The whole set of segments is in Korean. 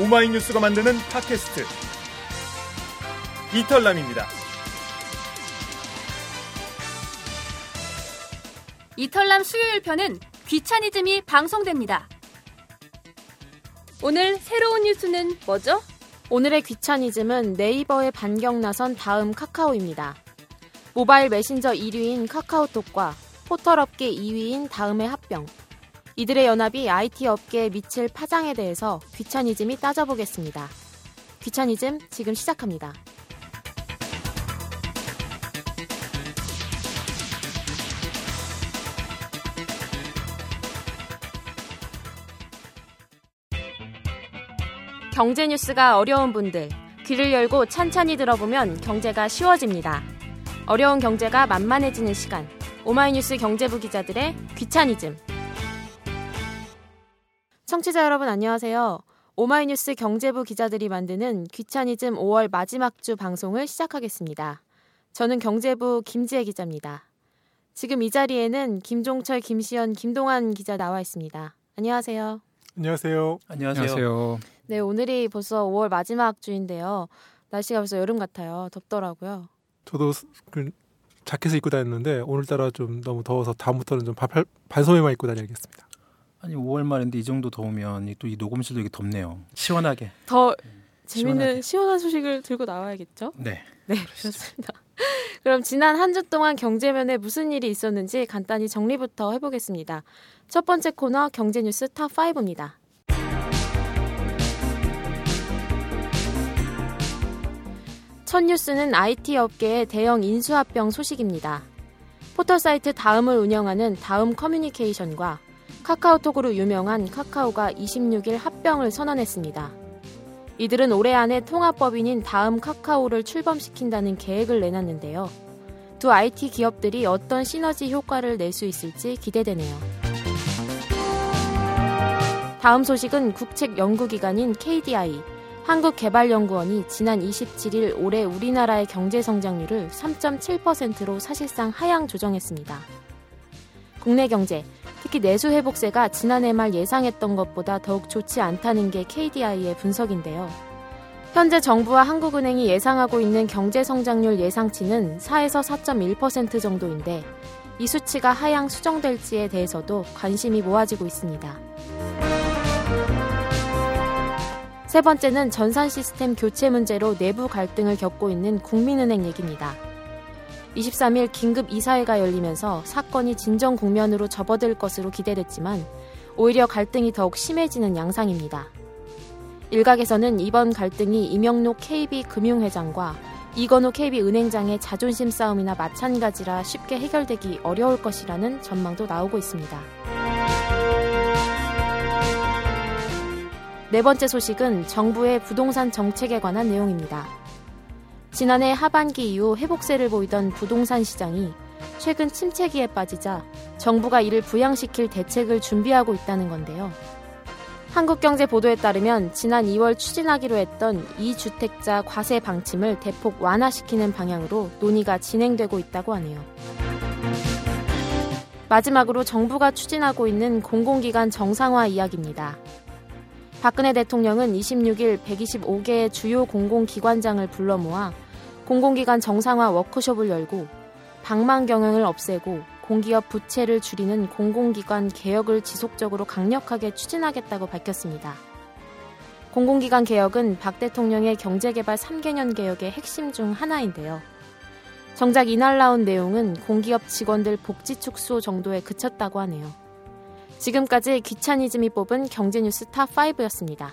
오마이뉴스가 만드는 팟캐스트 이털남입니다. 이털남 수요일 편은 귀차니즘이 방송됩니다. 오늘 새로운 뉴스는 뭐죠? 오늘의 귀차니즘은 네이버에 반격 나선 다음 카카오입니다. 모바일 메신저 1위인 카카오톡과 포털 업계 2위인 다음의 합병. 이들의 연합이 IT 업계에 미칠 파장에 대해서 귀차니즘이 따져보겠습니다. 귀차니즘 지금 시작합니다. 경제 뉴스가 어려운 분들, 귀를 열고 찬찬히 들어보면 경제가 쉬워집니다. 어려운 경제가 만만해지는 시간. 오마이뉴스 경제부 기자들의 귀차니즘. 청취자 여러분 안녕하세요. 오마이뉴스 경제부 기자들이 만드는 귀차니즘 5월 마지막 주 방송을 시작하겠습니다. 저는 경제부 김지혜 기자입니다. 지금 이 자리에는 김종철, 김시연, 김동환 기자 나와 있습니다. 안녕하세요. 안녕하세요. 안녕하세요. 네, 오늘이 벌써 5월 마지막 주인데요. 날씨가 벌써 여름 같아요. 덥더라고요. 저도 그 자켓을 입고 다녔는데 오늘따라 좀 너무 더워서 다음부터는 좀 발, 반소매만 입고 다녀야겠습니다. 아니 5월 말인데 이 정도 더우면 또 이 녹음실도 이게 덥네요. 시원하게. 더 재밌는 시원하게. 시원한 소식을 들고 나와야겠죠? 네. 네, 그렇습니다. 그럼 지난 한 주 동안 경제면에 무슨 일이 있었는지 간단히 정리부터 해보겠습니다. 첫 번째 코너 경제뉴스 탑5입니다. 첫 뉴스는 IT 업계의 대형 인수합병 소식입니다. 포털 사이트 다음을 운영하는 다음 커뮤니케이션과 카카오톡으로 유명한 카카오가 26일 합병을 선언했습니다. 이들은 올해 안에 통합법인인 다음 카카오를 출범시킨다는 계획을 내놨는데요. 두 IT 기업들이 어떤 시너지 효과를 낼 수 있을지 기대되네요. 다음 소식은 국책 연구기관인 KDI, 한국개발연구원이 지난 27일 올해 우리나라의 경제 성장률을 3.7%로 사실상 하향 조정했습니다. 국내 경제, 특히 내수 회복세가 지난해 말 예상했던 것보다 더욱 좋지 않다는 게 KDI의 분석인데요. 현재 정부와 한국은행이 예상하고 있는 경제 성장률 예상치는 4에서 4.1% 정도인데 이 수치가 하향 수정될지에 대해서도 관심이 모아지고 있습니다. 세 번째는 전산 시스템 교체 문제로 내부 갈등을 겪고 있는 국민은행 얘기입니다. 23일 긴급 이사회가 열리면서 사건이 진정 국면으로 접어들 것으로 기대됐지만 오히려 갈등이 더욱 심해지는 양상입니다. 일각에서는 이번 갈등이 이명록 KB 금융회장과 이건우 KB 은행장의 자존심 싸움이나 마찬가지라 쉽게 해결되기 어려울 것이라는 전망도 나오고 있습니다. 네 번째 소식은 정부의 부동산 정책에 관한 내용입니다. 지난해 하반기 이후 회복세를 보이던 부동산 시장이 최근 침체기에 빠지자 정부가 이를 부양시킬 대책을 준비하고 있다는 건데요. 한국경제 보도에 따르면 지난 2월 추진하기로 했던 2주택자 과세 방침을 대폭 완화시키는 방향으로 논의가 진행되고 있다고 하네요. 마지막으로 정부가 추진하고 있는 공공기관 정상화 이야기입니다. 박근혜 대통령은 26일 125개의 주요 공공기관장을 불러 모아 공공기관 정상화 워크숍을 열고 방만 경영을 없애고 공기업 부채를 줄이는 공공기관 개혁을 지속적으로 강력하게 추진하겠다고 밝혔습니다. 공공기관 개혁은 박 대통령의 경제개발 3개년 개혁의 핵심 중 하나인데요. 정작 이날 나온 내용은 공기업 직원들 복지 축소 정도에 그쳤다고 하네요. 지금까지 귀차니즘이 뽑은 경제뉴스 탑5였습니다.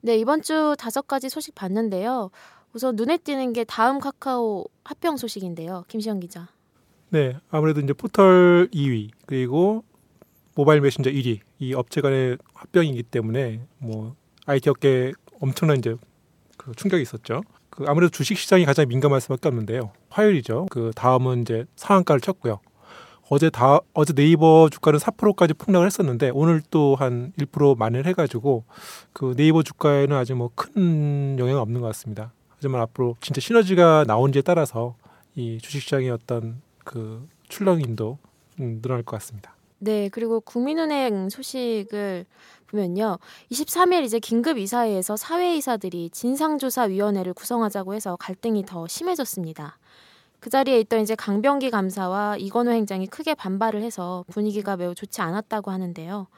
네, 이번 주 다섯 가지 소식 봤는데요. 우선 눈에 띄는 게 다음 카카오 합병 소식인데요. 김시영 기자. 네, 아무래도 이제 포털 2위 그리고 모바일 메신저 1위 이 업체 간의 합병이기 때문에 뭐 IT 업계 엄청난 이제 그 충격이 있었죠. 그 아무래도 주식 시장이 가장 민감할 수밖에 없는데요. 화요일이죠. 그 다음은 이제 상한가를 쳤고요. 어제 다 어제 네이버 주가는 4%까지 폭락을 했었는데 오늘 또 한 1% 만회를 해가지고 그 네이버 주가에는 아직 뭐 큰 영향 없는 것 같습니다. 하지만 앞으로 진짜 시너지가 나온지에 따라서 이 주식시장의 어떤 그 출렁임도 음, 늘어날 것 같습니다. 네, 그리고 국민은행 소식을 보면요. 23일 이제 긴급 이사회에서 사회이사들이 진상조사위원회를 구성하자고 해서 갈등이 더 심해졌습니다. 그 자리에 있던 이제 강병기 감사와 이건호 행장이 크게 반발을 해서 분위기가 매우 좋지 않았다고 하는데요.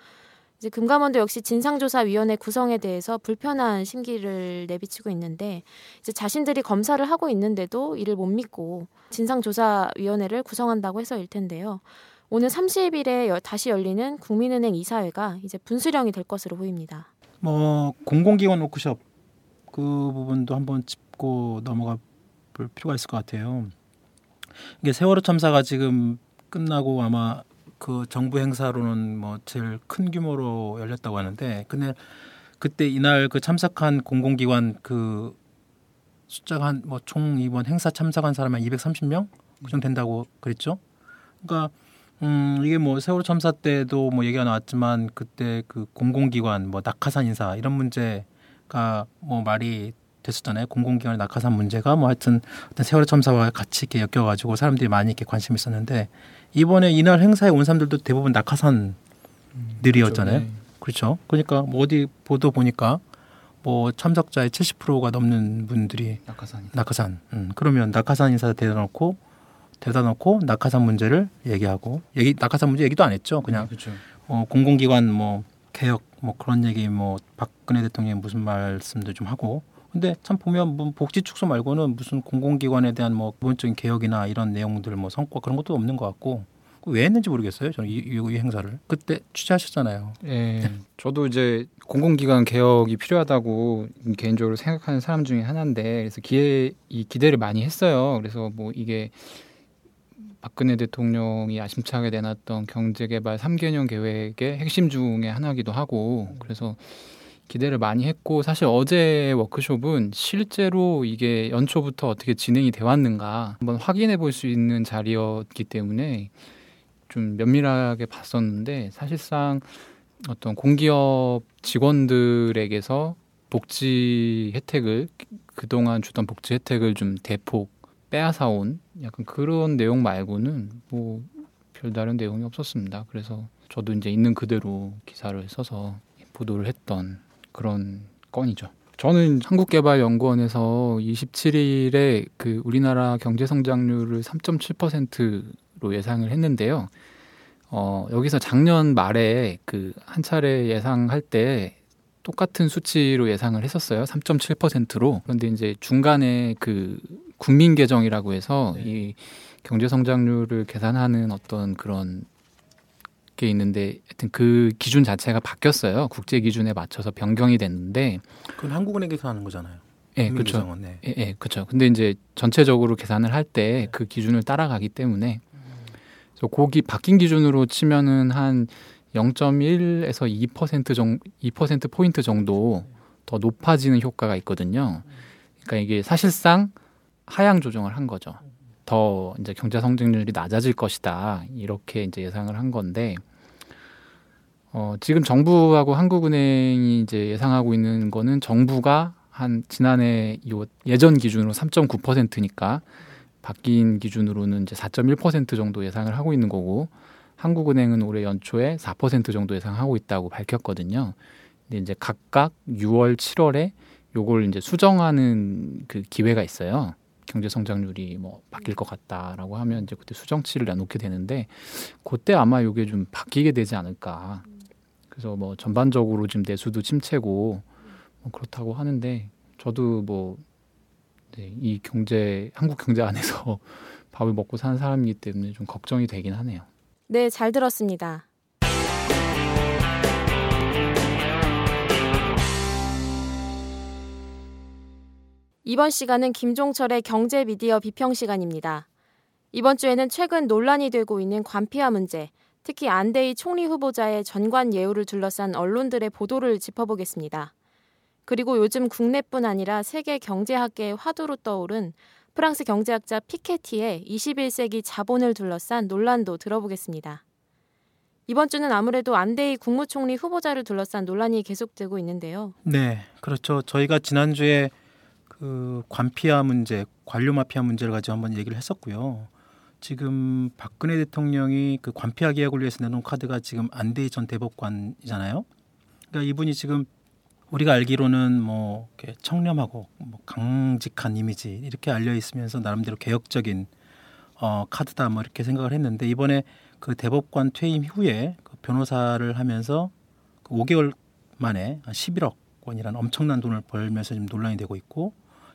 이제 금감원도 역시 진상조사위원회 구성에 대해서 불편한 심기를 내비치고 있는데 이제 자신들이 검사를 하고 있는데도 이를 못 믿고 진상조사위원회를 구성한다고 해서일 텐데요. 오늘 30일에 다시 열리는 국민은행 이사회가 이제 분수령이 될 것으로 보입니다. 뭐 공공기관 워크숍 그 부분도 한번 짚고 넘어가 볼 필요가 있을 것 같아요. 이게 세월호 참사가 지금 끝나고 아마 그 정부 행사로는 뭐 제일 큰 규모로 열렸다고 하는데 근데 그때 이날 그 참석한 공공기관 그 숫자가 한 뭐 총 이번 행사 참석한 사람이 한 230명 그 정도 된다고 그랬죠. 그러니까 음 이게 뭐 세월호 참사 때도 뭐 얘기가 나왔지만 그때 그 공공기관 뭐 낙하산 인사 이런 문제가 뭐 말이 됐었잖아요. 공공기관의 낙하산 문제가 뭐 하여튼 어떤 세월호 참사와 같이 이렇게 엮여가지고 사람들이 많이 이렇게 관심 있었는데 이번에 이날 행사에 온 사람들도 대부분 낙하산들이었잖아요. 네. 그렇죠. 그러니까 뭐 어디 보도 보니까 뭐 참석자의 70%가 넘는 분들이 낙하산이. 낙하산. 음, 그러면 낙하산 인사 대다 놓고 대다 놓고 낙하산 문제를 얘기하고 얘기 낙하산 문제 얘기도 안 했죠. 그냥 그렇죠. 어, 공공기관 뭐 개혁 뭐 그런 얘기 뭐 박근혜 대통령이 무슨 말씀도 좀 하고 근데 참 보면 뭐 복지 축소 말고는 무슨 공공기관에 대한 뭐 기본적인 개혁이나 이런 내용들 뭐 성과 그런 것도 없는 것 같고 왜 했는지 모르겠어요. 저는 이, 이, 이 행사를 그때 취재하셨잖아요. 예. 저도 이제 공공기관 개혁이 필요하다고 개인적으로 생각하는 사람 중에 하나인데 그래서 기회 이 기대를 많이 했어요. 그래서 뭐 이게 박근혜 대통령이 아심차게 내놨던 경제개발 3개년 계획의 핵심 중의 하나기도 하고 그래서 기대를 많이 했고 사실 어제 워크숍은 실제로 이게 연초부터 어떻게 진행이 돼 왔는가 한번 확인해 볼 수 있는 자리였기 때문에 좀 면밀하게 봤었는데 사실상 어떤 공기업 직원들에게서 복지 혜택을 그동안 주던 복지 혜택을 좀 대폭 빼앗아온 약간 그런 내용 말고는 뭐 별다른 내용이 없었습니다. 그래서 저도 이제 있는 그대로 기사를 써서 보도를 했던 그런 건이죠. 저는 한국개발연구원에서 27일에 그 우리나라 경제 성장률을 3.7%로 예상을 했는데요. 어, 여기서 작년 말에 그 한 차례 예상할 때 똑같은 수치로 예상을 했었어요. 3.7%로. 그런데 이제 중간에 그 국민 계정이라고 해서 이 경제 성장률을 계산하는 어떤 그런 게 있는데 하여튼 그 기준 자체가 바뀌었어요. 국제 기준에 맞춰서 변경이 됐는데 그건 한국은행에서 하는 거잖아요. 예, 그렇죠. 네. 예, 예, 그렇죠. 근데 이제 전체적으로 계산을 할 때 그 기준을 따라가기 때문에 그래서 고기 바뀐 기준으로 치면은 한 0.1에서 2% 정도 2% 포인트 정도 더 높아지는 효과가 있거든요. 그러니까 이게 사실상 하향 조정을 한 거죠. 더 이제 경제 성장률이 낮아질 것이다 이렇게 이제 예상을 한 건데 어, 지금 정부하고 한국은행이 이제 예상하고 있는 거는 정부가 한 지난해 요 예전 기준으로 3.9%니까 바뀐 기준으로는 이제 4.1% 정도 예상을 하고 있는 거고 한국은행은 올해 연초에 4% 정도 예상하고 있다고 밝혔거든요. 근데 이제 각각 6월, 7월에 요걸 이제 수정하는 그 기회가 있어요. 경제 성장률이 뭐 바뀔 것 같다라고 하면 이제 그때 수정치를 내놓게 되는데 그때 아마 요게 좀 바뀌게 되지 않을까. 그래서 뭐 전반적으로 지금 내수도 침체고 뭐 그렇다고 하는데 저도 뭐 네, 이 경제 한국 경제 안에서 밥을 먹고 사는 사람이기 때문에 좀 걱정이 되긴 하네요. 네, 잘 들었습니다. 이번 시간은 김종철의 경제 미디어 비평 시간입니다. 이번 주에는 최근 논란이 되고 있는 관피아 문제, 특히 안대희 총리 후보자의 전관 예우를 둘러싼 언론들의 보도를 짚어보겠습니다. 그리고 요즘 국내뿐 아니라 세계 경제학계의 화두로 떠오른 프랑스 경제학자 피케티의 21세기 자본을 둘러싼 논란도 들어보겠습니다. 이번 주는 아무래도 안대희 국무총리 후보자를 둘러싼 논란이 계속되고 있는데요. 네, 그렇죠. 저희가 지난주에 그그 관피아 문제, 관료 마피아 문제를 가지고 한번 얘기를 했었고요. 지금 박근혜 대통령이 그 관피아 계약을 위해서 내놓은 카드가 지금 안대희 전 대법관이잖아요. 그러니까 이분이 지금 우리가 알기로는 뭐 이렇게 청렴하고 뭐 강직한 이미지 이렇게 알려 있으면서 나름대로 개혁적인 어 카드다 뭐 이렇게 생각을 했는데 이번에 그 대법관 퇴임 후에 그 변호사를 하면서 그 5개월 만에 11억 원이라는 엄청난 돈을 벌면서 지금 논란이 되고 있고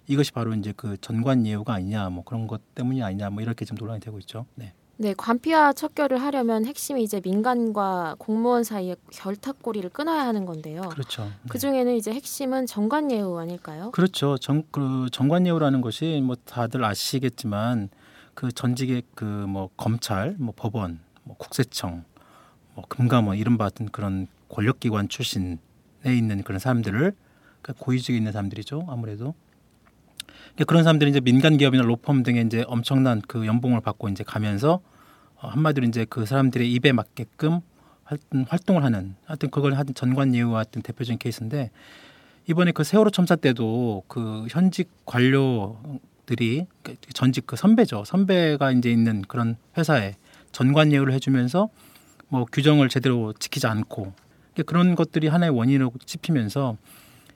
이것이 바로 이제 그 전관 예우가 아니냐 뭐 그런 것 때문이 아니냐 뭐 이렇게 좀 논란이 되고 있죠. 네. 네, 관피아 척결을 하려면 핵심이 이제 민간과 공무원 사이의 결탁고리를 끊어야 하는 건데요. 그렇죠. 네. 그 중에는 이제 핵심은 정관예우 아닐까요? 그렇죠. 정, 그 정관예우라는 것이 뭐 다들 아시겠지만 그 전직의 그 뭐 검찰, 뭐 법원, 뭐 국세청, 뭐 금감원 이른바 같은 그런 권력기관 출신에 있는 그런 사람들을 그러니까 고위직에 있는 사람들이죠. 아무래도 그러니까 그런 사람들이 이제 민간 기업이나 로펌 등에 이제 엄청난 그 연봉을 받고 이제 가면서 어, 한마디로 이제 그 사람들의 입에 맞게끔 하여튼 활동을 하는 하여튼 그걸 하여튼 전관 예우와 같은 대표적인 케이스인데 이번에 그 세월호 참사 때도 그 현직 관료들이 그 전직 그 선배죠. 선배가 이제 있는 그런 회사에 전관 예우를 해주면서 뭐 규정을 제대로 지키지 않고 그런 것들이 하나의 원인으로 찝히면서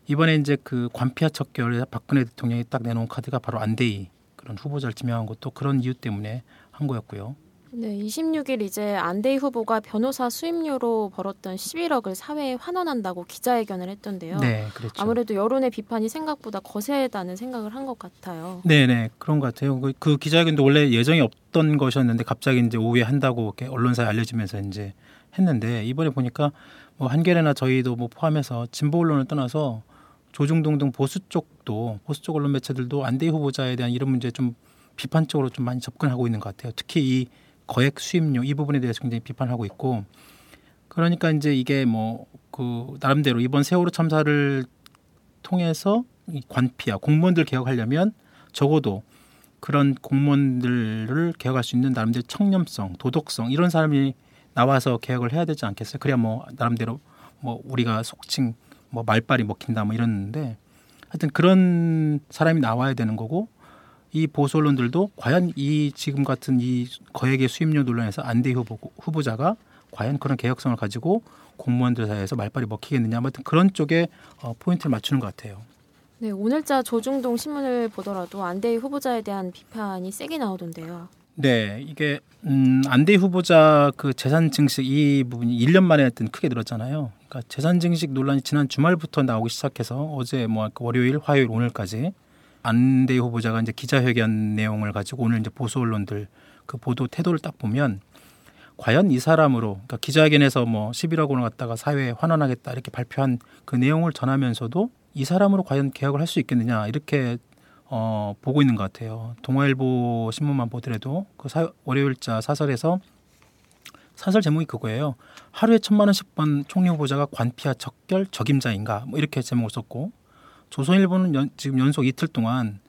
이번에 이제 그 관피아 척결에 박근혜 대통령이 딱 내놓은 카드가 바로 안대희 그런 후보자를 지명한 것도 그런 이유 때문에 한 거였고요. 네, 26일 이제 안대희 후보가 변호사 수임료로 벌었던 11억을 사회에 환원한다고 기자회견을 했던데요. 네, 그렇죠. 아무래도 여론의 비판이 생각보다 거세다는 생각을 한 것 같아요. 네, 네, 그런 것 같아요. 그, 그 기자회견도 원래 예정이 없던 것이었는데 갑자기 이제 오후에 한다고 이렇게 언론사에 알려지면서 이제 했는데 이번에 보니까 뭐 한겨레나 저희도 뭐 포함해서 진보 언론을 떠나서 조중동 등 보수 쪽도 보수 쪽 언론 매체들도 안대희 후보자에 대한 이런 문제 좀 비판적으로 좀 많이 접근하고 있는 것 같아요. 특히 이 거액 수임료 이 부분에 대해서 굉장히 비판하고 있고 그러니까 이제 이게 뭐 그 나름대로 이번 세월호 참사를 통해서 이 관피아 공무원들 개혁하려면 적어도 그런 공무원들을 개혁할 수 있는 나름대로 청렴성, 도덕성 이런 사람이 나와서 개혁을 해야 되지 않겠어요? 그래야 뭐 나름대로 뭐 우리가 속칭 뭐 말빨이 먹힌다 뭐 이러는데 하여튼 그런 사람이 나와야 되는 거고 이 보수 언론들도 과연 이 지금 같은 이 거액의 수입료 논란에서 안대 후보 후보자가 과연 그런 개혁성을 가지고 공무원들 사이에서 말빨이 먹히겠느냐 아무튼 그런 쪽에 어, 포인트를 맞추는 것 같아요. 네, 오늘자 조중동 신문을 보더라도 안대희 후보자에 대한 비판이 세게 나오던데요. 네, 이게 음, 안대희 후보자 그 재산 증식 이 부분이 1년 만에 하여튼 크게 늘었잖아요. 그러니까 재산 증식 논란이 지난 주말부터 나오기 시작해서 어제 뭐 월요일, 화요일, 오늘까지 안대희 후보자가 이제 기자회견 내용을 가지고 오늘 이제 보수 언론들 그 보도 태도를 딱 보면 과연 이 사람으로 그러니까 기자회견에서 뭐 11억 원을 갖다가 사회에 환원하겠다 이렇게 발표한 그 내용을 전하면서도 이 사람으로 과연 개혁을 할 수 있겠느냐 이렇게 어, 보고 있는 것 같아요. 동아일보 신문만 보더라도 그 사, 월요일자 사설에서 사설 제목이 그거예요. 하루에 천만 원씩 번 총리 후보자가 관피아 적결 적임자인가 뭐 이렇게 제목을 썼고 조선일보는 연, 지금 연속 이틀 동안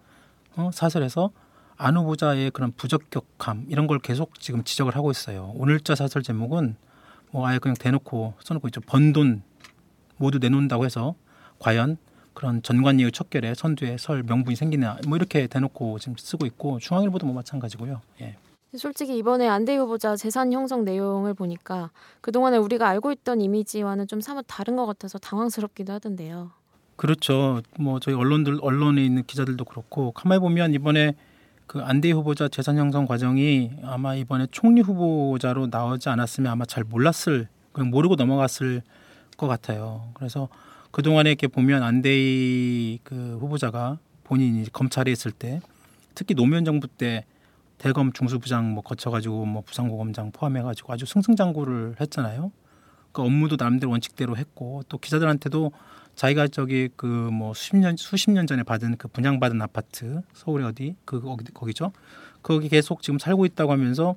어, 사설에서 안 후보자의 그런 부적격함 이런 걸 계속 지금 지적을 하고 있어요. 오늘자 사설 제목은 뭐 아예 그냥 대놓고 써놓고 있죠. 번 돈 모두 내놓는다고 해서 과연 그런 전관예우 척결에 선두에 설 명분이 생기냐 뭐 이렇게 대놓고 지금 쓰고 있고 중앙일보도 뭐 마찬가지고요. 예. 솔직히 이번에 안대희 후보자 재산 형성 내용을 보니까 그동안에 우리가 알고 있던 이미지와는 좀 사뭇 다른 것 같아서 당황스럽기도 하던데요. 그렇죠. 뭐 저희 언론들 언론에 있는 기자들도 그렇고 가만히 보면 이번에 그 안대희 후보자 재산 형성 과정이 아마 이번에 총리 후보자로 나오지 않았으면 아마 잘 몰랐을 그냥 모르고 넘어갔을 것 같아요. 그래서 그 동안에 이렇게 보면 안대희 그 후보자가 본인이 검찰에 있을 때 특히 노무현 정부 때 대검 중수부장 뭐 거쳐가지고 뭐 부산고검장 포함해가지고 아주 승승장구를 했잖아요. 그 업무도 나름대로 원칙대로 했고 또 기자들한테도 자기가 저기 그 뭐 수십 년 수십 년 전에 받은 그 분양받은 아파트 서울에 어디 그 거기 거기죠. 거기 계속 지금 살고 있다고 하면서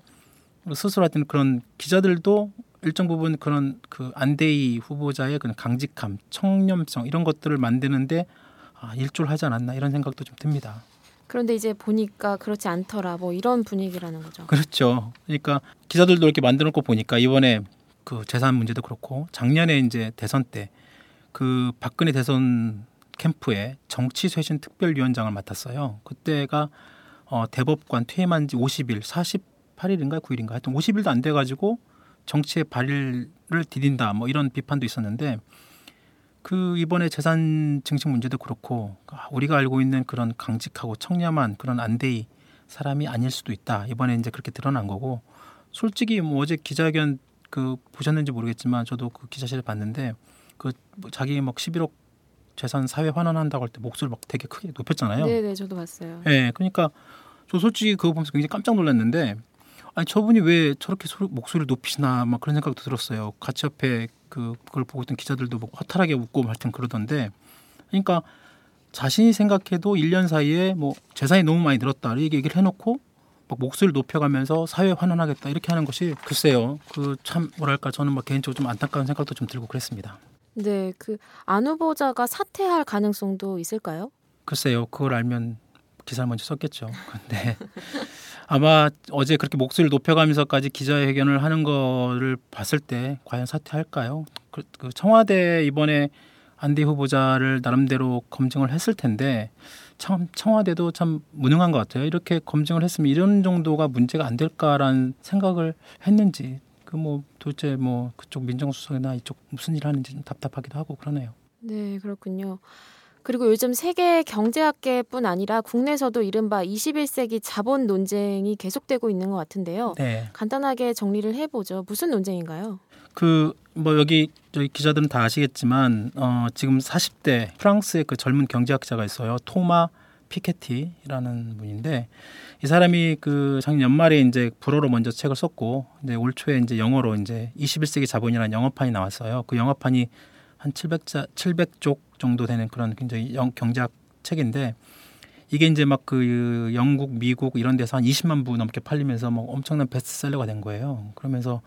스스로 하여튼 그런 기자들도 일정 부분 그런 그 안대희 후보자의 그런 강직함, 청렴성 이런 것들을 만드는데 아, 일조를 하지 않았나 이런 생각도 좀 듭니다. 그런데 이제 보니까 그렇지 않더라 뭐 이런 분위기라는 거죠. 그렇죠. 그러니까 기자들도 이렇게 만들어 놓고 보니까 이번에 그 재산 문제도 그렇고 작년에 이제 대선 때 그 박근혜 대선 캠프의 정치 쇄신 특별위원장을 맡았어요. 그때가 어, 대법관 퇴임한 지 50일, 48일인가 9일인가 하여튼 50일도 안 돼가지고 정치의 발일을 디딘다 뭐 이런 비판도 있었는데 그 이번에 재산 증식 문제도 그렇고 우리가 알고 있는 그런 강직하고 청렴한 그런 안대희 사람이 아닐 수도 있다 이번에 이제 그렇게 드러난 거고 솔직히 뭐 어제 기자회견 그 보셨는지 모르겠지만 저도 그 기자실에 봤는데 그뭐 자기 막 11억 재산 사회 환원한다고 할 때 목소리 막 되게 크게 높였잖아요. 네, 네, 저도 봤어요. 예, 네, 그러니까 저 솔직히 그거 보면서 굉장히 깜짝 놀랐는데 아니 저분이 왜 저렇게 소리, 목소리를 높이시나 막 그런 생각도 들었어요. 같이 옆에 그 그걸 보고 있던 기자들도 뭐 허탈하게 웃고 하여튼 그러던데 그러니까 자신이 생각해도 1년 사이에 뭐 재산이 너무 많이 늘었다 이렇게 얘기를 해놓고 막 목소리를 높여가면서 사회 환원하겠다 이렇게 하는 것이 글쎄요 그 참 뭐랄까 저는 막 개인적으로 좀 안타까운 생각도 좀 들고 그랬습니다. 네, 그 안 후보자가 사퇴할 가능성도 있을까요? 글쎄요, 그걸 알면 기사를 먼저 썼겠죠. 근데 아마 어제 그렇게 목소리를 높여가면서까지 기자회견을 하는 거를 봤을 때 과연 사퇴할까요? 그, 그 청와대 이번에 안대 후보자를 나름대로 검증을 했을 텐데 참 청와대도 참 무능한 것 같아요. 이렇게 검증을 했으면 이런 정도가 문제가 안 될까라는 생각을 했는지 그 뭐 도대체 뭐 그쪽 민정수석이나 이쪽 무슨 일 하는지 좀 답답하기도 하고 그러네요. 네, 그렇군요. 그리고 요즘 세계 경제학계뿐 아니라 국내에서도 이른바 21세기 자본 논쟁이 계속되고 있는 것 같은데요. 네. 간단하게 정리를 해보죠. 무슨 논쟁인가요? 그 뭐 여기 저희 기자들은 다 아시겠지만 어 지금 40대 프랑스의 그 젊은 경제학자가 있어요. 토마 피케티라는 분인데 이 사람이 그 작년 연말에 이제 불어로 먼저 책을 썼고 이제 올 초에 이제 영어로 이제 21세기 자본이라는 영어판이 나왔어요. 그 영어판이 한 700자 700쪽 정도 되는 그런 굉장히 영, 경제학 책인데 이게 이제 막 그 영국, 미국 이런 데서 한 20만 부 넘게 팔리면서 뭐 엄청난 베스트셀러가 된 거예요. 그러면서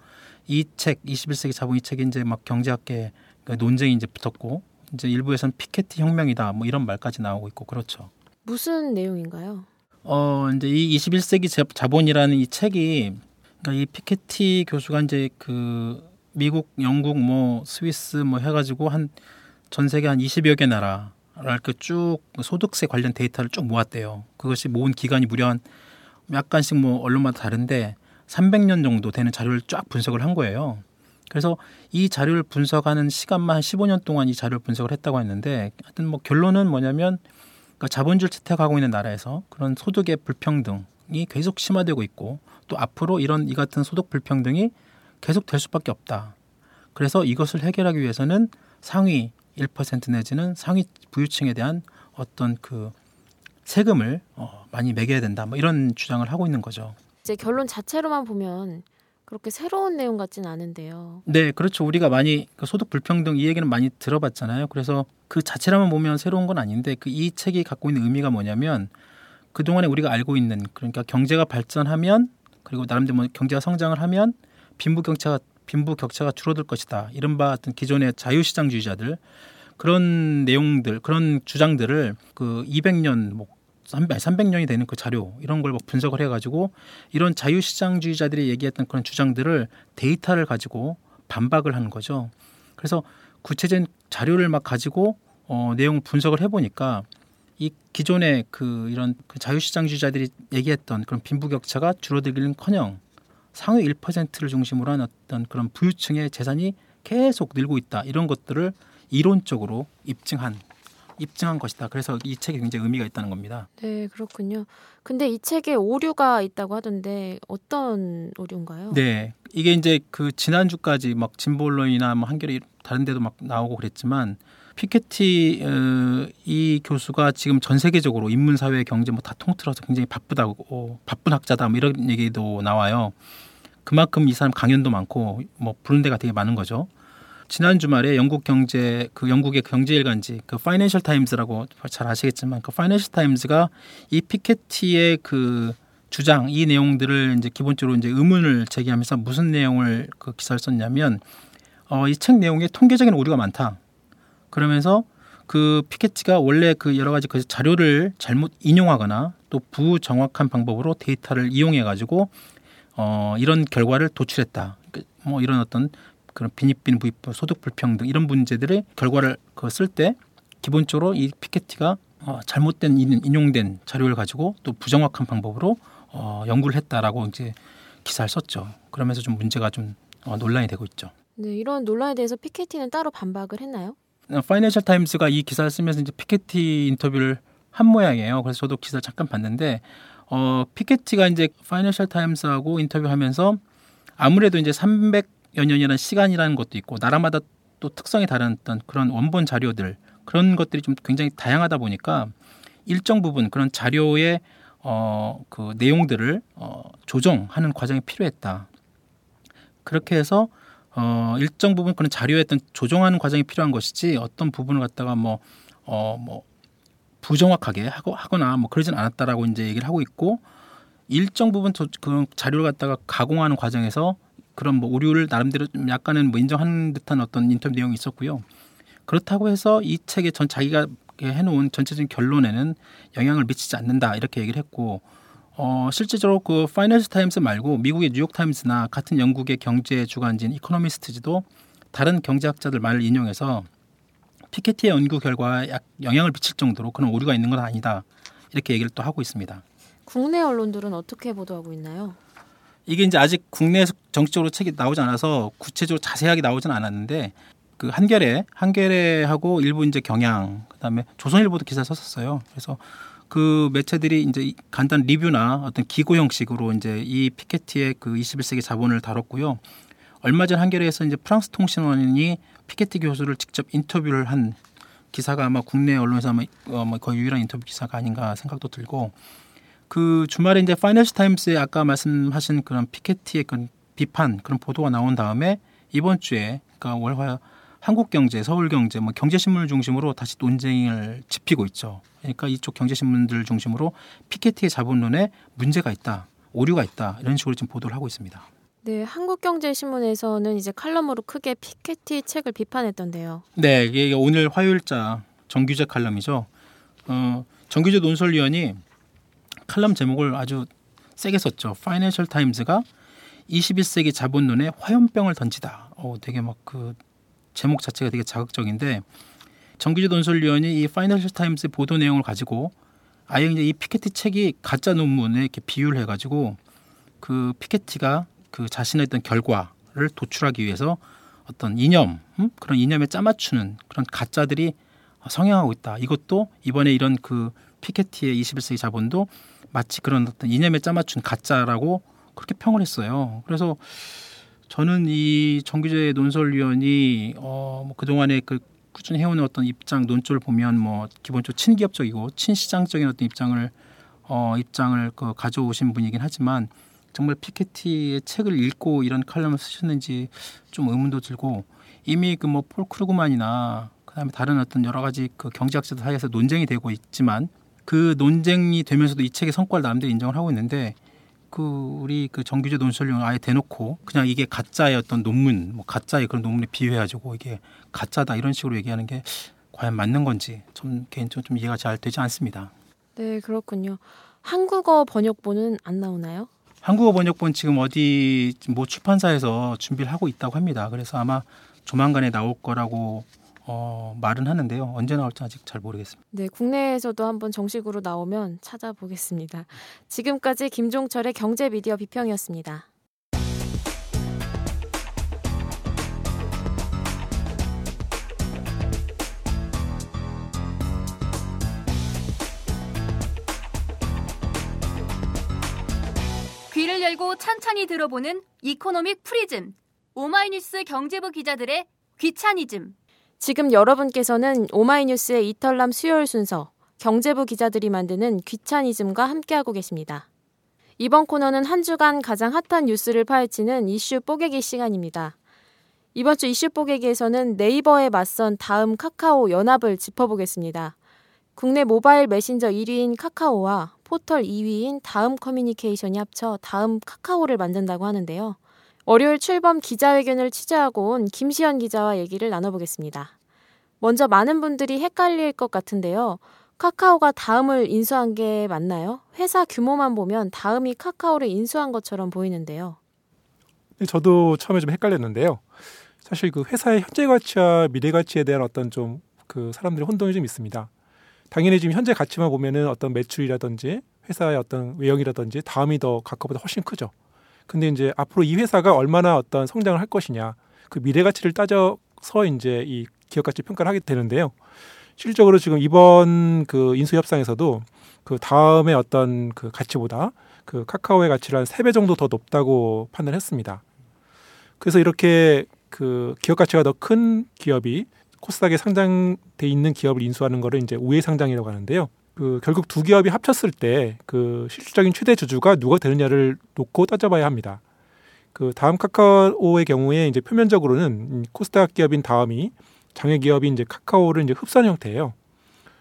이 책, 21세기 자본 이 책이 이제 막 경제학계 그 논쟁이 이제 붙었고 이제 일부에서는 피케티 혁명이다 뭐 이런 말까지 나오고 있고 그렇죠. 무슨 내용인가요? 어 이제 이 21세기 자본이라는 이 책이 그러니까 이 피케티 교수가 이제 그 미국, 영국, 뭐 스위스 뭐 해가지고 한 전 세계 한 20여 개 나라를 쭉 소득세 관련 데이터를 쭉 모았대요. 그것이 모은 기간이 무려 한 약간씩 뭐 언론마다 다른데 300년 정도 되는 자료를 쫙 분석을 한 거예요. 그래서 이 자료를 분석하는 시간만 한 15년 동안 이 자료를 분석을 했다고 했는데 하여튼 뭐 결론은 뭐냐면 그러니까 자본주의를 채택하고 있는 나라에서 그런 소득의 불평등이 계속 심화되고 있고 또 앞으로 이런 이 같은 소득 불평등이 계속 될 수밖에 없다. 그래서 이것을 해결하기 위해서는 상위 1% 내지는 상위 부유층에 대한 어떤 그 세금을 어, 많이 매겨야 된다. 뭐 이런 주장을 하고 있는 거죠. 이제 결론 자체로만 보면 그렇게 새로운 내용 같진 않은데요. 네, 그렇죠. 우리가 많이 그 소득 불평등 이 얘기는 많이 들어봤잖아요. 그래서 그 자체라만 보면 새로운 건 아닌데 그 이 책이 갖고 있는 의미가 뭐냐면 그 동안에 우리가 알고 있는 그러니까 경제가 발전하면 그리고 나름대로 뭐 경제가 성장을 하면 빈부 격차가 빈부 격차가 줄어들 것이다. 이른바 어떤 기존의 자유시장주의자들 그런 내용들 그런 주장들을 그 200년 뭐 300년이 되는 그 자료 이런 걸뭐 분석을 해가지고 이런 자유시장주의자들이 얘기했던 그런 주장들을 데이터를 가지고 반박을 하는 거죠. 그래서 구체적인 자료를 막 가지고 어, 내용 분석을 해보니까 이 기존의 그 이런 그 자유시장주의자들이 얘기했던 그런 빈부격차가 줄어들기는커녕 상위 1%를 중심으로 한 어떤 그런 부유층의 재산이 계속 늘고 있다 이런 것들을 이론적으로 입증한 입증한 것이다. 그래서 이 책에 굉장히 의미가 있다는 겁니다. 네, 그렇군요. 근데 이 책에 오류가 있다고 하던데 어떤 오류인가요? 네, 이게 이제 그 지난주까지 막 진보 언론이나 뭐 한겨레 다른 데도 막 나오고 그랬지만 피케티 어, 이 교수가 지금 전 세계적으로 인문 사회 경제 뭐 다 통틀어서 굉장히 바쁘다고 바쁜 학자다 뭐 이런 얘기도 나와요. 그만큼 이 사람 강연도 많고 뭐 부른 데가 되게 많은 거죠. 지난 주말에 영국 경제 그 영국의 경제 일간지 그 파이낸셜 타임즈라고 잘 아시겠지만 그 파이낸셜 타임즈가 이 피케티의 그 주장 이 내용들을 이제 기본적으로 이제 의문을 제기하면서 무슨 내용을 그 기사를 썼냐면 어, 이 책 내용에 통계적인 오류가 많다. 그러면서 그 피케티가 원래 그 여러 가지 그 자료를 잘못 인용하거나 또 부정확한 방법으로 데이터를 이용해 가지고 어, 이런 결과를 도출했다. 그 뭐 이런 어떤 그런 빈익빈 부익 소득 불평등 이런 문제들의 결과를 그 쓸 때 기본적으로 이 피케티가 어, 잘못된 인- 인용된 자료를 가지고 또 부정확한 방법으로 어, 연구를 했다라고 이제 기사를 썼죠. 그러면서 좀 문제가 좀 어, 논란이 되고 있죠. 네, 이런 논란에 대해서 피케티는 따로 반박을 했나요? 어, 파이낸셜 타임스가 이 기사를 쓰면서 이제 피케티 인터뷰를 한 모양이에요. 그래서 저도 기사를 잠깐 봤는데 어, 피케티가 이제 파이낸셜 타임스하고 인터뷰하면서 아무래도 이제 300여 년이라는 시간이라는 것도 있고 나라마다 또 특성이 다른 어떤 그런 원본 자료들 그런 것들이 좀 굉장히 다양하다 보니까 일정 부분 그런 자료의 어, 그 내용들을 어, 조정하는 과정이 필요했다. 그렇게 해서 어, 일정 부분 그런 자료에 어떤 조정하는 과정이 필요한 것이지 어떤 부분을 갖다가 뭐 어, 뭐 부정확하게 하고 하거나 뭐 그러진 않았다라고 이제 얘기를 하고 있고 일정 부분 저- 그 자료를 갖다가 가공하는 과정에서 그런 뭐 오류를 나름대로 좀 약간은 뭐 인정하는 듯한 어떤 인터뷰 내용이 있었고요. 그렇다고 해서 이 책에 전 자기가 해놓은 전체적인 결론에는 영향을 미치지 않는다 이렇게 얘기를 했고 어, 실제적으로 그 파이낸셜 타임스 말고 미국의 뉴욕 타임스나 같은 영국의 경제 주간지인 이코노미스트지도 다른 경제학자들 말을 인용해서 피케티의 연구 결과에 약 영향을 미칠 정도로 그런 오류가 있는 건 아니다 이렇게 얘기를 또 하고 있습니다. 국내 언론들은 어떻게 보도하고 있나요? 이게 이제 아직 국내에서 정식적으로 책이 나오지 않아서 구체적으로 자세하게 나오진 않았는데 그 한겨레 한겨레하고 일부 이제 경향 그다음에 조선일보도 기사 썼었어요. 그래서 그 매체들이 이제 이 간단 리뷰나 어떤 기고 형식으로 이제 이 피케티의 그 21세기 자본을 다뤘고요. 얼마 전 한겨레에서 이제 프랑스 통신원이 피케티 교수를 직접 인터뷰를 한 기사가 아마 국내 언론에서 아마 어, 뭐 거의 유일한 인터뷰 기사가 아닌가 생각도 들고 그 주말에 이제 파이낸셜 타임스에 아까 말씀하신 그런 피케티의 그런 비판 그런 보도가 나온 다음에 이번 주에 그러니까 월화 한국경제, 서울경제, 뭐 경제신문을 중심으로 다시 논쟁을 짚히고 있죠. 그러니까 이쪽 경제신문들 중심으로 피케티의 자본론에 문제가 있다, 오류가 있다 이런 식으로 지금 보도를 하고 있습니다. 네, 한국경제신문에서는 이제 칼럼으로 크게 피케티 책을 비판했던데요. 네, 이게 오늘 화요일자 정규재 칼럼이죠. 어, 정규재 논설위원이 칼럼 제목을 아주 세게 썼죠. 파이낸셜 타임즈가 21세기 자본론에 화염병을 던지다. 어, 되게 막 그 제목 자체가 되게 자극적인데 정규재 논설위원이 이 파이낸셜 타임즈 보도 내용을 가지고 아예 이제 이 피케티 책이 가짜 논문에 이렇게 비유를 해가지고 그 피케티가 그 자신의 어떤 결과를 도출하기 위해서 어떤 이념 음? 그런 이념에 짜맞추는 그런 가짜들이 성행하고 있다. 이것도 이번에 이런 그 피케티의 21세기 자본도 마치 그런 어떤 이념에 짜맞춘 가짜라고 그렇게 평을 했어요. 그래서 저는 이 정규재 논설위원이 어뭐 그동안에 그 꾸준히 해오는 어떤 입장 논조를 보면 뭐 기본적으로 친기업적이고 친시장적인 어떤 입장을 어 입장을 그 가져오신 분이긴 하지만 정말 피케티의 책을 읽고 이런 칼럼을 쓰셨는지 좀 의문도 들고 이미 그 뭐 폴 크루그만이나 그다음에 다른 어떤 여러 가지 그 경제학자들 사이에서 논쟁이 되고 있지만 그 논쟁이 되면서도 이 책의 성과를 나름대로 인정을 하고 있는데 그 우리 그 정규제 논설위원 아예 대놓고 그냥 이게 가짜의 어떤 논문, 뭐 가짜의 그런 논문에 비유해가지고 이게 가짜다 이런 식으로 얘기하는 게 과연 맞는 건지 좀 개인적으로 좀 이해가 잘 되지 않습니다. 네, 그렇군요. 한국어 번역본은 안 나오나요? 한국어 번역본 지금 어디 뭐 출판사에서 준비를 하고 있다고 합니다. 그래서 아마 조만간에 나올 거라고 어, 말은 하는데요. 언제 나올지 아직 잘 모르겠습니다. 네, 국내에서도 한번 정식으로 나오면 찾아보겠습니다. 지금까지 김종철의 경제 미디어 비평이었습니다. 열고 찬찬히 들어보는 이코노믹 프리즘. 오마이뉴스 경제부 기자들의 귀차니즘. 지금 여러분께서는 오마이뉴스의 이털남 수요일 순서 경제부 기자들이 만드는 귀차니즘과 함께하고 계십니다. 이번 코너는 한 주간 가장 핫한 뉴스를 파헤치는 이슈 뽀개기 시간입니다. 이번 주 이슈 뽀개기에서는 네이버에 맞선 다음 카카오 연합을 짚어보겠습니다. 국내 모바일 메신저 1위인 카카오와 포털 2위인 다음 커뮤니케이션이 합쳐 다음 카카오를 만든다고 하는데요. 월요일 출범 기자회견을 취재하고 온 김시현 기자와 얘기를 나눠보겠습니다. 먼저 많은 분들이 헷갈릴 것 같은데요. 카카오가 다음을 인수한 게 맞나요? 회사 규모만 보면 다음이 카카오를 인수한 것처럼 보이는데요. 저도 처음에 좀 헷갈렸는데요. 사실 그 회사의 현재 가치와 미래 가치에 대한 어떤 좀 그 사람들의 혼동이 좀 있습니다. 당연히 지금 현재 가치만 보면은 어떤 매출이라든지 회사의 어떤 외형이라든지 다음이 더 카카오보다 훨씬 크죠. 근데 이제 앞으로 이 회사가 얼마나 어떤 성장을 할 것이냐 그 미래 가치를 따져서 이제 이 기업 가치 평가를 하게 되는데요. 실질적으로 지금 이번 그 인수 협상에서도 그 다음에 어떤 그 가치보다 그 카카오의 가치를 한 세 배 정도 더 높다고 판단했습니다. 그래서 이렇게 그 기업 가치가 더 큰 기업이 코스닥에 상장돼 있는 기업을 인수하는 거를 이제 우회 상장이라고 하는데요. 그 결국 두 기업이 합쳤을 때 그 실질적인 최대 주주가 누가 되느냐를 놓고 따져봐야 합니다. 그 다음 카카오의 경우에 이제 표면적으로는 코스닥 기업인 다음이 장외 기업인 이제 카카오를 이제 흡수하는 형태예요.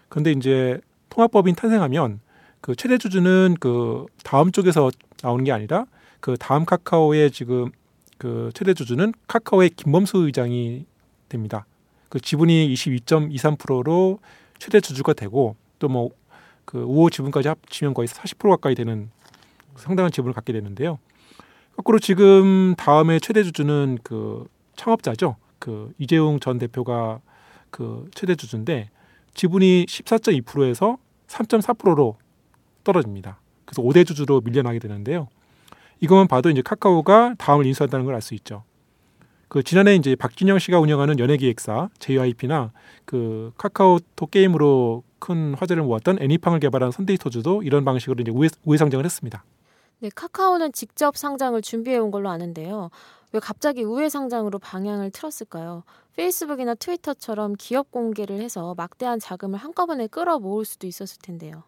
그런데 이제 통합법인 탄생하면 그 최대 주주는 그 다음 쪽에서 나오는 게 아니라 그 다음 카카오의 지금 그 최대 주주는 카카오의 김범수 의장이 됩니다. 그 지분이 22.23%로 최대 주주가 되고 또 뭐 그 우호 지분까지 합치면 거의 40% 가까이 되는 상당한 지분을 갖게 되는데요. 거꾸로 지금 다음에 최대 주주는 그 창업자죠. 그 이재용 전 대표가 그 최대 주주인데 지분이 14.2%에서 3.4%로 떨어집니다. 그래서 5대 주주로 밀려나게 되는데요. 이것만 봐도 이제 카카오가 다음을 인수한다는 걸 알 수 있죠. 그 지난해 이제 박진영 씨가 운영하는 연예기획사 JYP나 그 카카오톡 게임으로 큰 화제를 모았던 애니팡을 개발한 선데이토즈도 이런 방식으로 이제 우회, 우회 상장을 했습니다. 네, 카카오는 직접 상장을 준비해 온 걸로 아는데요. 왜 갑자기 우회 상장으로 방향을 틀었을까요? 페이스북이나 트위터처럼 기업 공개를 해서 막대한 자금을 한꺼번에 끌어모을 수도 있었을 텐데요.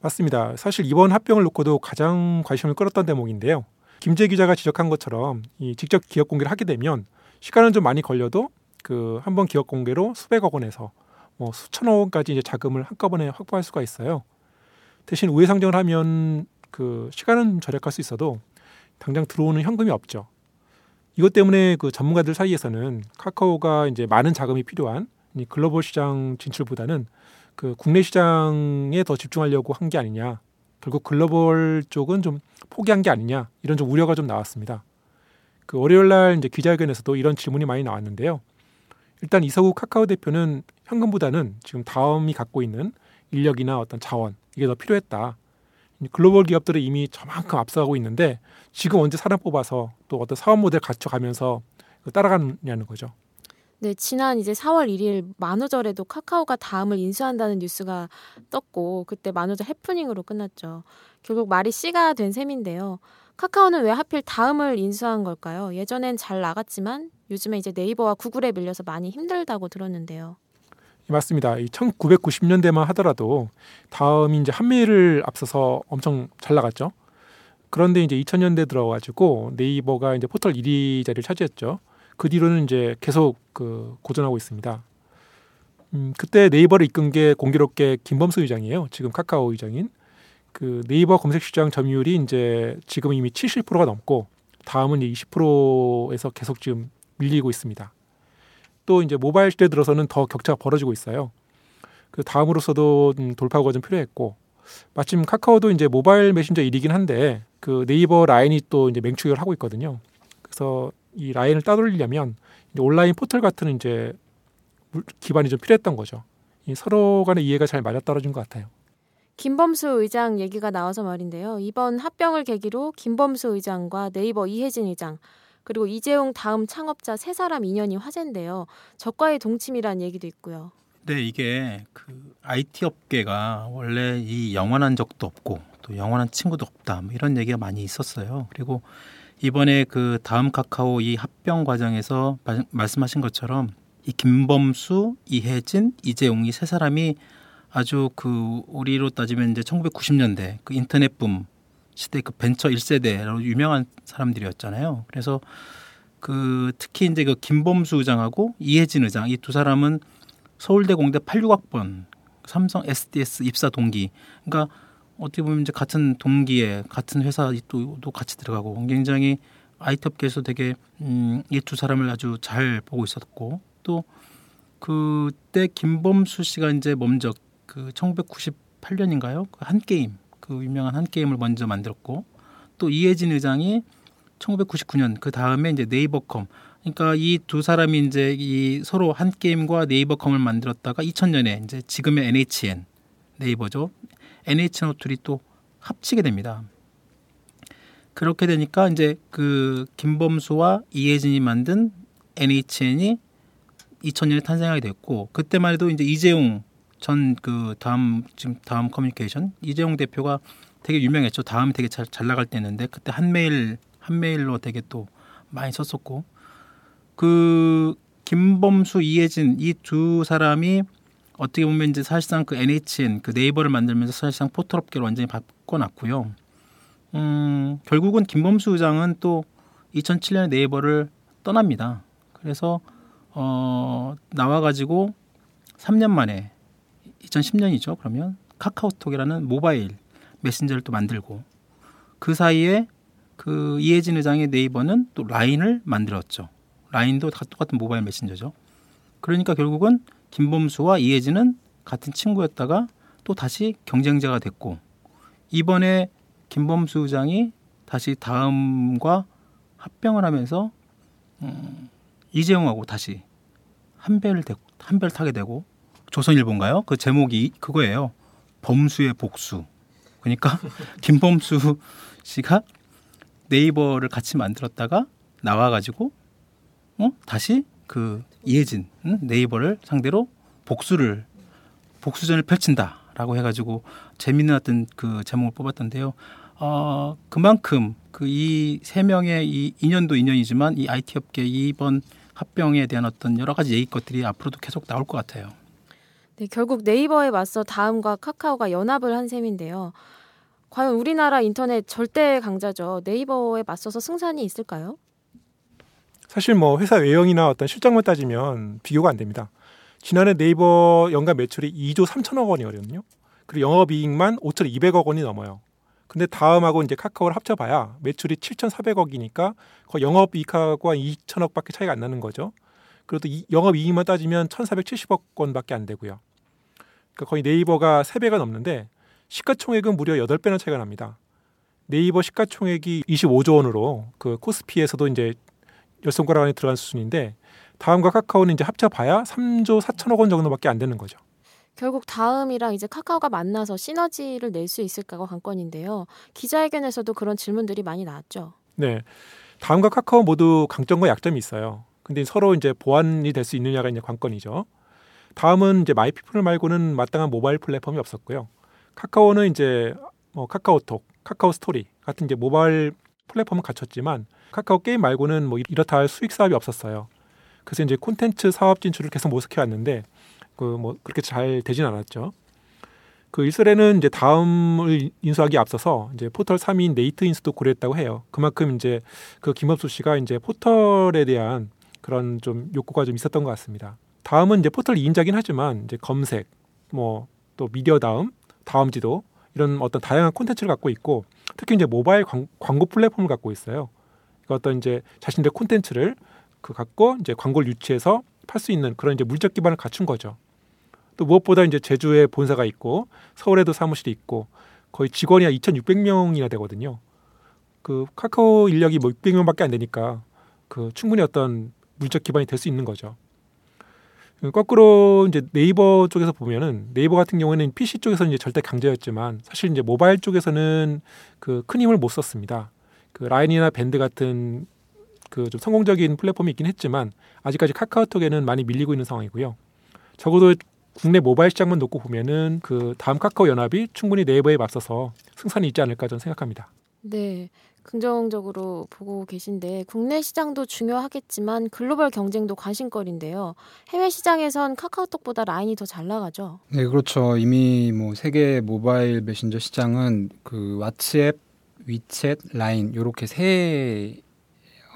맞습니다. 사실 이번 합병을 놓고도 가장 관심을 끌었던 대목인데요. 김재 기자가 지적한 것처럼 이 직접 기업 공개를 하게 되면 시간은 좀 많이 걸려도 그 한 번 기업 공개로 수백억 원에서 뭐 수천억 원까지 이제 자금을 한꺼번에 확보할 수가 있어요. 대신 우회 상정을 하면 그 시간은 절약할 수 있어도 당장 들어오는 현금이 없죠. 이것 때문에 그 전문가들 사이에서는 카카오가 이제 많은 자금이 필요한 이 글로벌 시장 진출보다는 그 국내 시장에 더 집중하려고 한 게 아니냐. 결국 글로벌 쪽은 좀 포기한 게 아니냐. 이런 좀 우려가 좀 나왔습니다. 그 월요일 날 이제 기자회견에서도 이런 질문이 많이 나왔는데요. 일단 이서구 카카오 대표는 현금보다는 지금 다음이 갖고 있는 인력이나 어떤 자원 이게 더 필요했다. 글로벌 기업들은 이미 저만큼 앞서가고 있는데 지금 언제 사람 뽑아서 또 어떤 사업 모델 갖춰가면서 따라가느냐는 거죠. 네, 지난 이제 4월 1일 만우절에도 카카오가 다음을 인수한다는 뉴스가 떴고 그때 만우절 해프닝으로 끝났죠. 결국 말이 씨가 된 셈인데요. 카카오는 왜 하필 다음을 인수한 걸까요? 예전엔 잘 나갔지만 요즘에 이제 네이버와 구글에 밀려서 많이 힘들다고 들었는데요. 맞습니다. 이 1990년대만 하더라도 다음이 이제 한미를 앞서서 엄청 잘 나갔죠. 그런데 이제 2000년대 들어가지고 네이버가 이제 포털 1위 자리를 차지했죠. 그 뒤로는 이제 계속 그 고전하고 있습니다. 음, 그때 네이버를 이끈 게 공교롭게 김범수 의장이에요. 지금 카카오 의장인. 그 네이버 검색 시장 점유율이 이제 지금 이미 70%가 넘고 다음은 20%에서 계속 지금 밀리고 있습니다. 또 이제 모바일 시대 들어서는 더 격차가 벌어지고 있어요. 그 다음으로서도 음, 돌파구가 좀 필요했고 마침 카카오도 이제 모바일 메신저 1위긴 한데 그 네이버 라인이 또 이제 맹추격을 하고 있거든요. 그래서 이 라인을 따돌리려면 온라인 포털 같은 이제 기반이 좀 필요했던 거죠. 이 서로 간의 이해가 잘 맞아떨어진 것 같아요. 김범수 의장 얘기가 나와서 말인데요. 이번 합병을 계기로 김범수 의장과 네이버 이혜진 의장 그리고 이재용 다음 창업자 세 사람 인연이 화제인데요. 적과의 동침이란 얘기도 있고요. 네, 이게 그 IT 업계가 원래 이 영원한 적도 없고 또 영원한 친구도 없다 뭐 이런 얘기가 많이 있었어요. 그리고 이번에 그 다음 카카오 이 합병 과정에서 마, 말씀하신 것처럼 이 김범수, 이혜진, 이재용 이 세 사람이 아주 그 우리로 따지면 이제 1990년대 그 인터넷 붐 시대 그 벤처 1세대로 유명한 사람들이었잖아요. 그래서 그 특히 이제 그 김범수 의장하고 이혜진 의장 이 두 사람은 서울대 공대 86학번 삼성 SDS 입사 동기. 그러니까 어떻게 보면 이제 같은 동기에 같은 회사 또, 또 같이 들어가고 굉장히 IT 업계에서 되게 음, 이 두 사람을 아주 잘 보고 있었고 또 그때 김범수 씨가 이제 먼저 그 1998년인가요? 그 한 게임 그 유명한 한 게임을 먼저 만들었고 또 이혜진 의장이 1999년 그 다음에 이제 네이버컴 그러니까 이 두 사람이 이제 이 서로 한 게임과 네이버컴을 만들었다가 2000년에 이제 지금의 NHN 네이버죠. NHN 둘이 또 합치게 됩니다. 그렇게 되니까 이제 그 김범수와 이혜진이 만든 NHN이 2000년에 탄생하게 됐고 그때만 해도 이제 이재용 전 그 다음 지금 다음 커뮤니케이션 이재용 대표가 되게 유명했죠. 다음이 되게 잘, 잘 나갈 때였는데 그때 한메일 한메일로 되게 또 많이 썼었고 그 김범수 이혜진 이 두 사람이 어떻게 보면 이제 사실상 그 NHN 그 네이버를 만들면서 사실상 포털 업계를 완전히 바꿔놨고요. 음, 결국은 김범수 의장은 또 2007년에 네이버를 떠납니다. 그래서 어, 나와가지고 3년 만에 2010년이죠. 그러면 카카오톡이라는 모바일 메신저를 또 만들고 그 사이에 그 이혜진 의장의 네이버는 또 라인을 만들었죠. 라인도 다 똑같은 모바일 메신저죠. 그러니까 결국은 김범수와 이혜진은 같은 친구였다가 또 다시 경쟁자가 됐고 이번에 김범수 의장이 다시 다음과 합병을 하면서 음, 이재용하고 다시 한 배를 대, 한 배를 타게 되고 조선일보인가요? 그 제목이 그거예요. 범수의 복수. 그러니까 김범수 씨가 네이버를 같이 만들었다가 나와가지고 어 다시 그 이혜진 응? 네이버를 상대로 복수를 복수전을 펼친다라고 해가지고 재밌는 어떤 그 제목을 뽑았던데요. 어 그만큼 그 이 세 명의 이 인연도 인연이지만 이 IT 업계 이번 합병에 대한 어떤 여러 가지 얘기 것들이 앞으로도 계속 나올 것 같아요. 네, 결국 네이버에 맞서 다음과 카카오가 연합을 한 셈인데요. 과연 우리나라 인터넷 절대 강자죠. 네이버에 맞서서 승산이 있을까요? 사실 뭐 회사 외형이나 어떤 실적만 따지면 비교가 안 됩니다. 지난해 네이버 연간 매출이 2조 3천억 원이거든요. 그리고 영업이익만 5,200억 원이 넘어요. 근데 다음하고 이제 카카오를 합쳐봐야 매출이 7,400억이니까 거의 영업이익하고 한 2천억밖에 차이가 안 나는 거죠. 그래도 이 영업이익만 따지면 1,470억 원밖에 안 되고요. 그러니까 거의 네이버가 3배가 넘는데 시가총액은 무려 8배나 차이가 납니다. 네이버 시가총액이 25조 원으로 그 코스피에서도 이제 열 손가락 안에 들어간 수준인데 다음과 카카오는 이제 합쳐봐야 3조 4천억 원 정도밖에 안 되는 거죠. 결국 다음이랑 이제 카카오가 만나서 시너지를 낼 수 있을까가 관건인데요. 기자회견에서도 그런 질문들이 많이 나왔죠. 네. 다음과 카카오 모두 강점과 약점이 있어요. 근데 서로 이제 보완이 될 수 있느냐가 이제 관건이죠. 다음은 이제 마이피플 말고는 마땅한 모바일 플랫폼이 없었고요. 카카오는 이제 뭐 카카오톡, 카카오 스토리 같은 이제 모바일 플랫폼은 갖췄지만 카카오 게임 말고는 뭐 이렇다 할 수익 사업이 없었어요. 그래서 이제 콘텐츠 사업 진출을 계속 모색해 왔는데 그 뭐 그렇게 잘 되진 않았죠. 그 이스라엘은 이제 다음을 인수하기 앞서서 이제 포털 3위인 네이트 인수도 고려했다고 해요. 그만큼 이제 그 김범수 씨가 이제 포털에 대한 그런 좀 욕구가 좀 있었던 것 같습니다. 다음은 이제 포털 2인자긴 하지만 이제 검색, 뭐 또 미디어 다음, 다음 지도 이런 어떤 다양한 콘텐츠를 갖고 있고 특히 이제 모바일 광, 고 플랫폼을 갖고 있어요. 그러니까 어떤 이제 자신들 콘텐츠를 그 갖고 이제 광고를 유치해서 팔 수 있는 그런 이제 물적 기반을 갖춘 거죠. 또 무엇보다 이제 제주에 본사가 있고 서울에도 사무실이 있고 거의 직원이 한 2,600명이나 되거든요. 그 카카오 인력이 뭐 600명밖에 안 되니까 그 충분히 어떤 물적 기반이 될 수 있는 거죠. 거꾸로 이제 네이버 쪽에서 보면은 네이버 같은 경우에는 PC 쪽에서는 이제 절대 강자였지만 사실 이제 모바일 쪽에서는 그 큰 힘을 못 썼습니다. 그 라인이나 밴드 같은 그 좀 성공적인 플랫폼이 있긴 했지만 아직까지 카카오톡에는 많이 밀리고 있는 상황이고요. 적어도 국내 모바일 시장만 놓고 보면은 그 다음 카카오 연합이 충분히 네이버에 맞서서 승산이 있지 않을까 저는 생각합니다. 네. 긍정적으로 보고 계신데 국내 시장도 중요하겠지만 글로벌 경쟁도 관심거리인데요. 해외 시장에선 카카오톡보다 라인이 더 잘 나가죠. 네, 그렇죠. 이미 뭐 세계 모바일 메신저 시장은 그 왓츠앱, 위챗, 라인 요렇게 세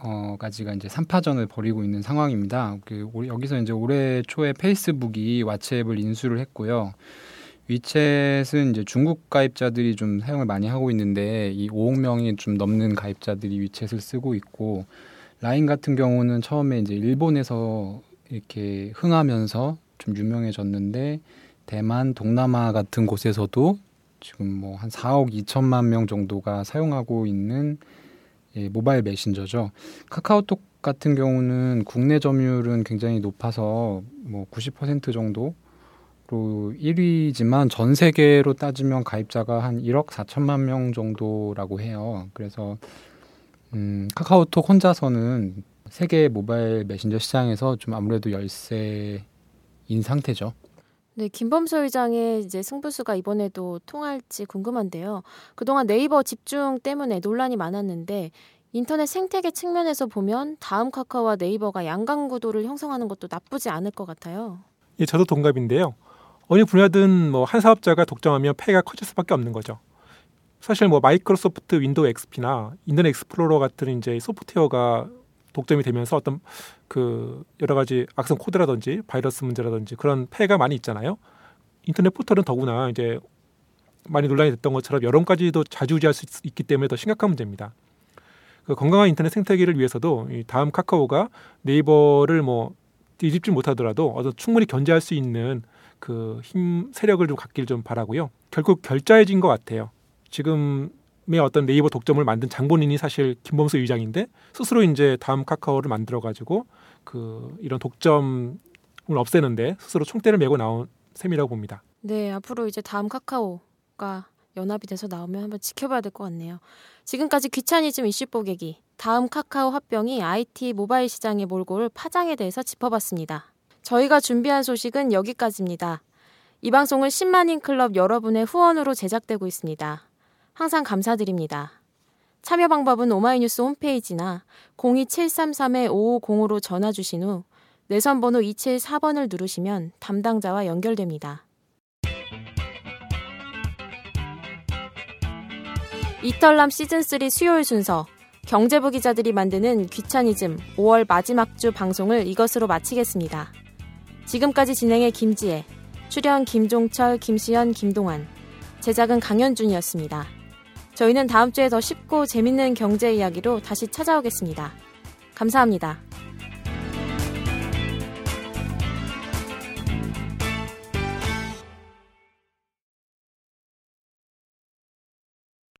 어, 가지가 이제 3파전을 벌이고 있는 상황입니다. 그 여기서 이제 올해 초에 페이스북이 왓츠앱을 인수를 했고요. 위챗은 이제 중국 가입자들이 좀 사용을 많이 하고 있는데 이 5억 명이 좀 넘는 가입자들이 위챗을 쓰고 있고 라인 같은 경우는 처음에 이제 일본에서 이렇게 흥하면서 좀 유명해졌는데 대만, 동남아 같은 곳에서도 지금 뭐 한 4억 2천만 명 정도가 사용하고 있는 예, 모바일 메신저죠. 카카오톡 같은 경우는 국내 점유율은 굉장히 높아서 뭐 90% 정도 로 1위지만 전 세계로 따지면 가입자가 한 1억 4천만 명 정도라고 해요. 그래서 음, 카카오톡 혼자서는 세계 모바일 메신저 시장에서 좀 아무래도 열세인 상태죠. 네, 김범수 의장의 이제 승부수가 이번에도 통할지 궁금한데요. 그동안 네이버 집중 때문에 논란이 많았는데 인터넷 생태계 측면에서 보면 다음 카카오와 네이버가 양강 구도를 형성하는 것도 나쁘지 않을 것 같아요. 예, 저도 동갑인데요. 어느 분야든 뭐 한 사업자가 독점하면 폐해가 커질 수밖에 없는 거죠. 사실 뭐 마이크로소프트 윈도우 XP나 인터넷 익스플로러 같은 이제 소프트웨어가 독점이 되면서 어떤 그 여러 가지 악성 코드라든지 바이러스 문제라든지 그런 폐해가 많이 있잖아요. 인터넷 포털은 더구나 이제 많이 논란이 됐던 것처럼 여론까지도 좌지우지할 수 있기 때문에 더 심각한 문제입니다. 그 건강한 인터넷 생태계를 위해서도 이 다음 카카오가 네이버를 뭐 뒤집지 못하더라도 어떤 충분히 견제할 수 있는 그 힘 세력을 좀 갖길 좀 바라고요. 결국 결자해진 것 같아요. 지금의 어떤 네이버 독점을 만든 장본인이 사실 김범수 의장인데 스스로 이제 다음 카카오를 만들어 가지고 그 이런 독점을 없애는데 스스로 총대를 메고 나온 셈이라고 봅니다. 네, 앞으로 이제 다음 카카오가 연합이 돼서 나오면 한번 지켜봐야 될 것 같네요. 지금까지 귀차니즘 이슈 뽀개기 다음 카카오 합병이 IT 모바일 시장의 몰골 파장에 대해서 짚어봤습니다. 저희가 준비한 소식은 여기까지입니다. 이 방송은 10만인 클럽 여러분의 후원으로 제작되고 있습니다. 항상 감사드립니다. 참여 방법은 오마이뉴스 홈페이지나 02733-5505로 전화 주신 후 내선 번호 274번을 누르시면 담당자와 연결됩니다. 이털남 시즌3 수요일 순서 경제부 기자들이 만드는 귀차니즘 5월 마지막 주 방송을 이것으로 마치겠습니다. 지금까지 진행해 김지혜, 출연 김종철, 김시연, 김동환, 제작은 강현준이었습니다. 저희는 다음 주에 더 쉽고 재밌는 경제 이야기로 다시 찾아오겠습니다. 감사합니다.